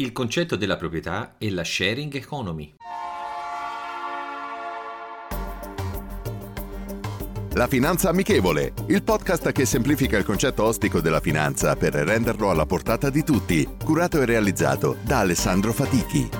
Il concetto della proprietà e la sharing economy. La Finanza Amichevole, il podcast che semplifica il concetto ostico della finanza per renderlo alla portata di tutti, curato e realizzato da Alessandro Fatichi.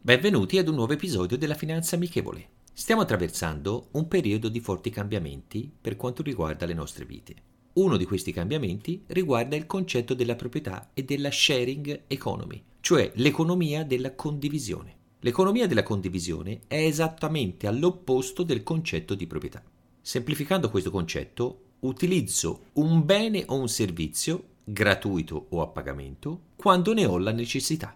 Benvenuti ad un nuovo episodio della Finanza Amichevole. Stiamo attraversando un periodo di forti cambiamenti per quanto riguarda le nostre vite. Uno di questi cambiamenti riguarda il concetto della proprietà e della sharing economy, cioè l'economia della condivisione. L'economia della condivisione è esattamente all'opposto del concetto di proprietà. Semplificando questo concetto, utilizzo un bene o un servizio, gratuito o a pagamento, quando ne ho la necessità.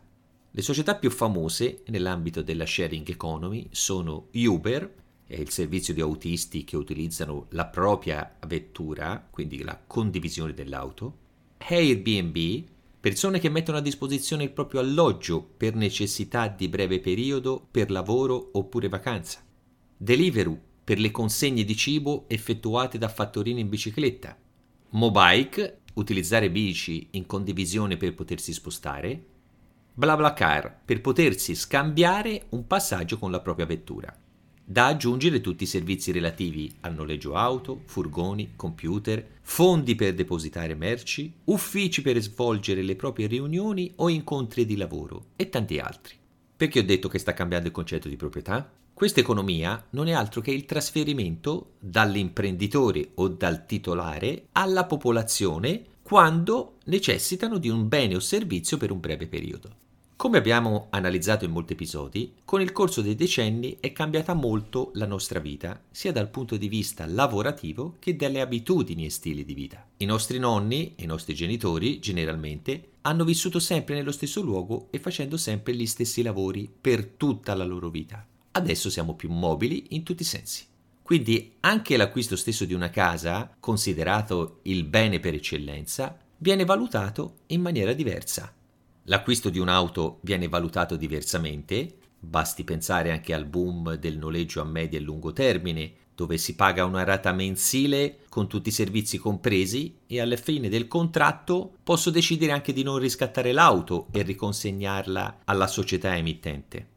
Le società più famose nell'ambito della sharing economy sono Uber, il servizio di autisti che utilizzano la propria vettura, quindi la condivisione dell'auto, Airbnb, persone che mettono a disposizione il proprio alloggio per necessità di breve periodo, per lavoro oppure vacanza, Deliveroo, per le consegne di cibo effettuate da fattorini in bicicletta, Mobike, utilizzare bici in condivisione per potersi spostare, BlaBlaCar per potersi scambiare un passaggio con la propria vettura. Da aggiungere tutti i servizi relativi al noleggio auto, furgoni, computer, fondi per depositare merci, uffici per svolgere le proprie riunioni o incontri di lavoro e tanti altri. Perché ho detto che sta cambiando il concetto di proprietà? Questa economia non è altro che il trasferimento dall'imprenditore o dal titolare alla popolazione quando necessitano di un bene o servizio per un breve periodo. Come abbiamo analizzato in molti episodi, con il corso dei decenni è cambiata molto la nostra vita, sia dal punto di vista lavorativo che dalle abitudini e stili di vita. I nostri nonni e i nostri genitori, generalmente, hanno vissuto sempre nello stesso luogo e facendo sempre gli stessi lavori per tutta la loro vita. Adesso siamo più mobili in tutti i sensi. Quindi anche l'acquisto stesso di una casa, considerato il bene per eccellenza, viene valutato in maniera diversa L'acquisto di un'auto viene valutato diversamente, basti pensare anche al boom del noleggio a medio e lungo termine, dove si paga una rata mensile con tutti i servizi compresi e alla fine del contratto posso decidere anche di non riscattare l'auto e riconsegnarla alla società emittente.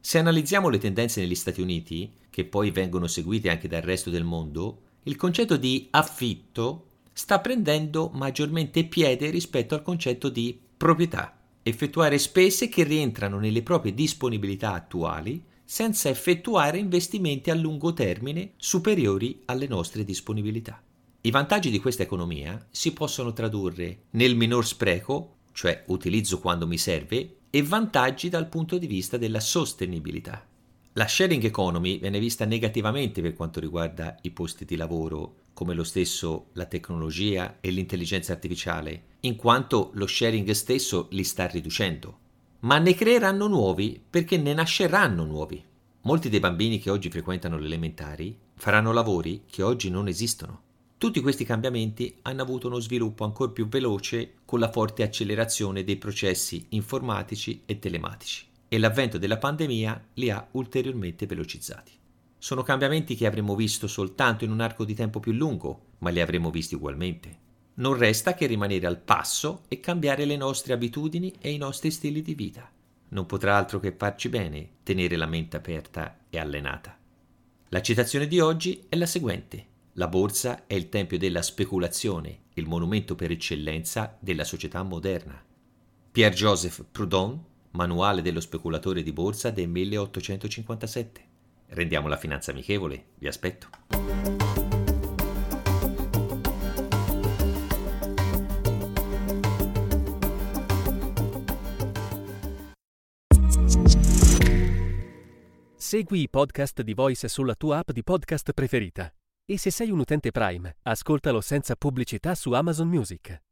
Se analizziamo le tendenze negli Stati Uniti, che poi vengono seguite anche dal resto del mondo, il concetto di affitto sta prendendo maggiormente piede rispetto al concetto di proprietà effettuare spese che rientrano nelle proprie disponibilità attuali senza effettuare investimenti a lungo termine superiori alle nostre disponibilità. I vantaggi di questa economia si possono tradurre nel minor spreco, cioè utilizzo quando mi serve, e vantaggi dal punto di vista della sostenibilità. La sharing economy viene vista negativamente per quanto riguarda i posti di lavoro, come lo stesso la tecnologia e l'intelligenza artificiale, in quanto lo sharing stesso li sta riducendo. Ma ne creeranno nuovi perché ne nasceranno nuovi. Molti dei bambini che oggi frequentano le elementari faranno lavori che oggi non esistono. Tutti questi cambiamenti hanno avuto uno sviluppo ancora più veloce con la forte accelerazione dei processi informatici e telematici e l'avvento della pandemia li ha ulteriormente velocizzati. Sono cambiamenti che avremmo visto soltanto in un arco di tempo più lungo, ma li avremmo visti ugualmente. Non resta che rimanere al passo e cambiare le nostre abitudini e i nostri stili di vita. Non potrà altro che farci bene tenere la mente aperta e allenata. La citazione di oggi è la seguente. La borsa è il tempio della speculazione, il monumento per eccellenza della società moderna. Pierre-Joseph Proudhon Manuale dello speculatore di borsa del 1857. Rendiamo la finanza amichevole, vi aspetto. Segui i podcast di Voice sulla tua app di podcast preferita. E se sei un utente Prime, ascoltalo senza pubblicità su Amazon Music.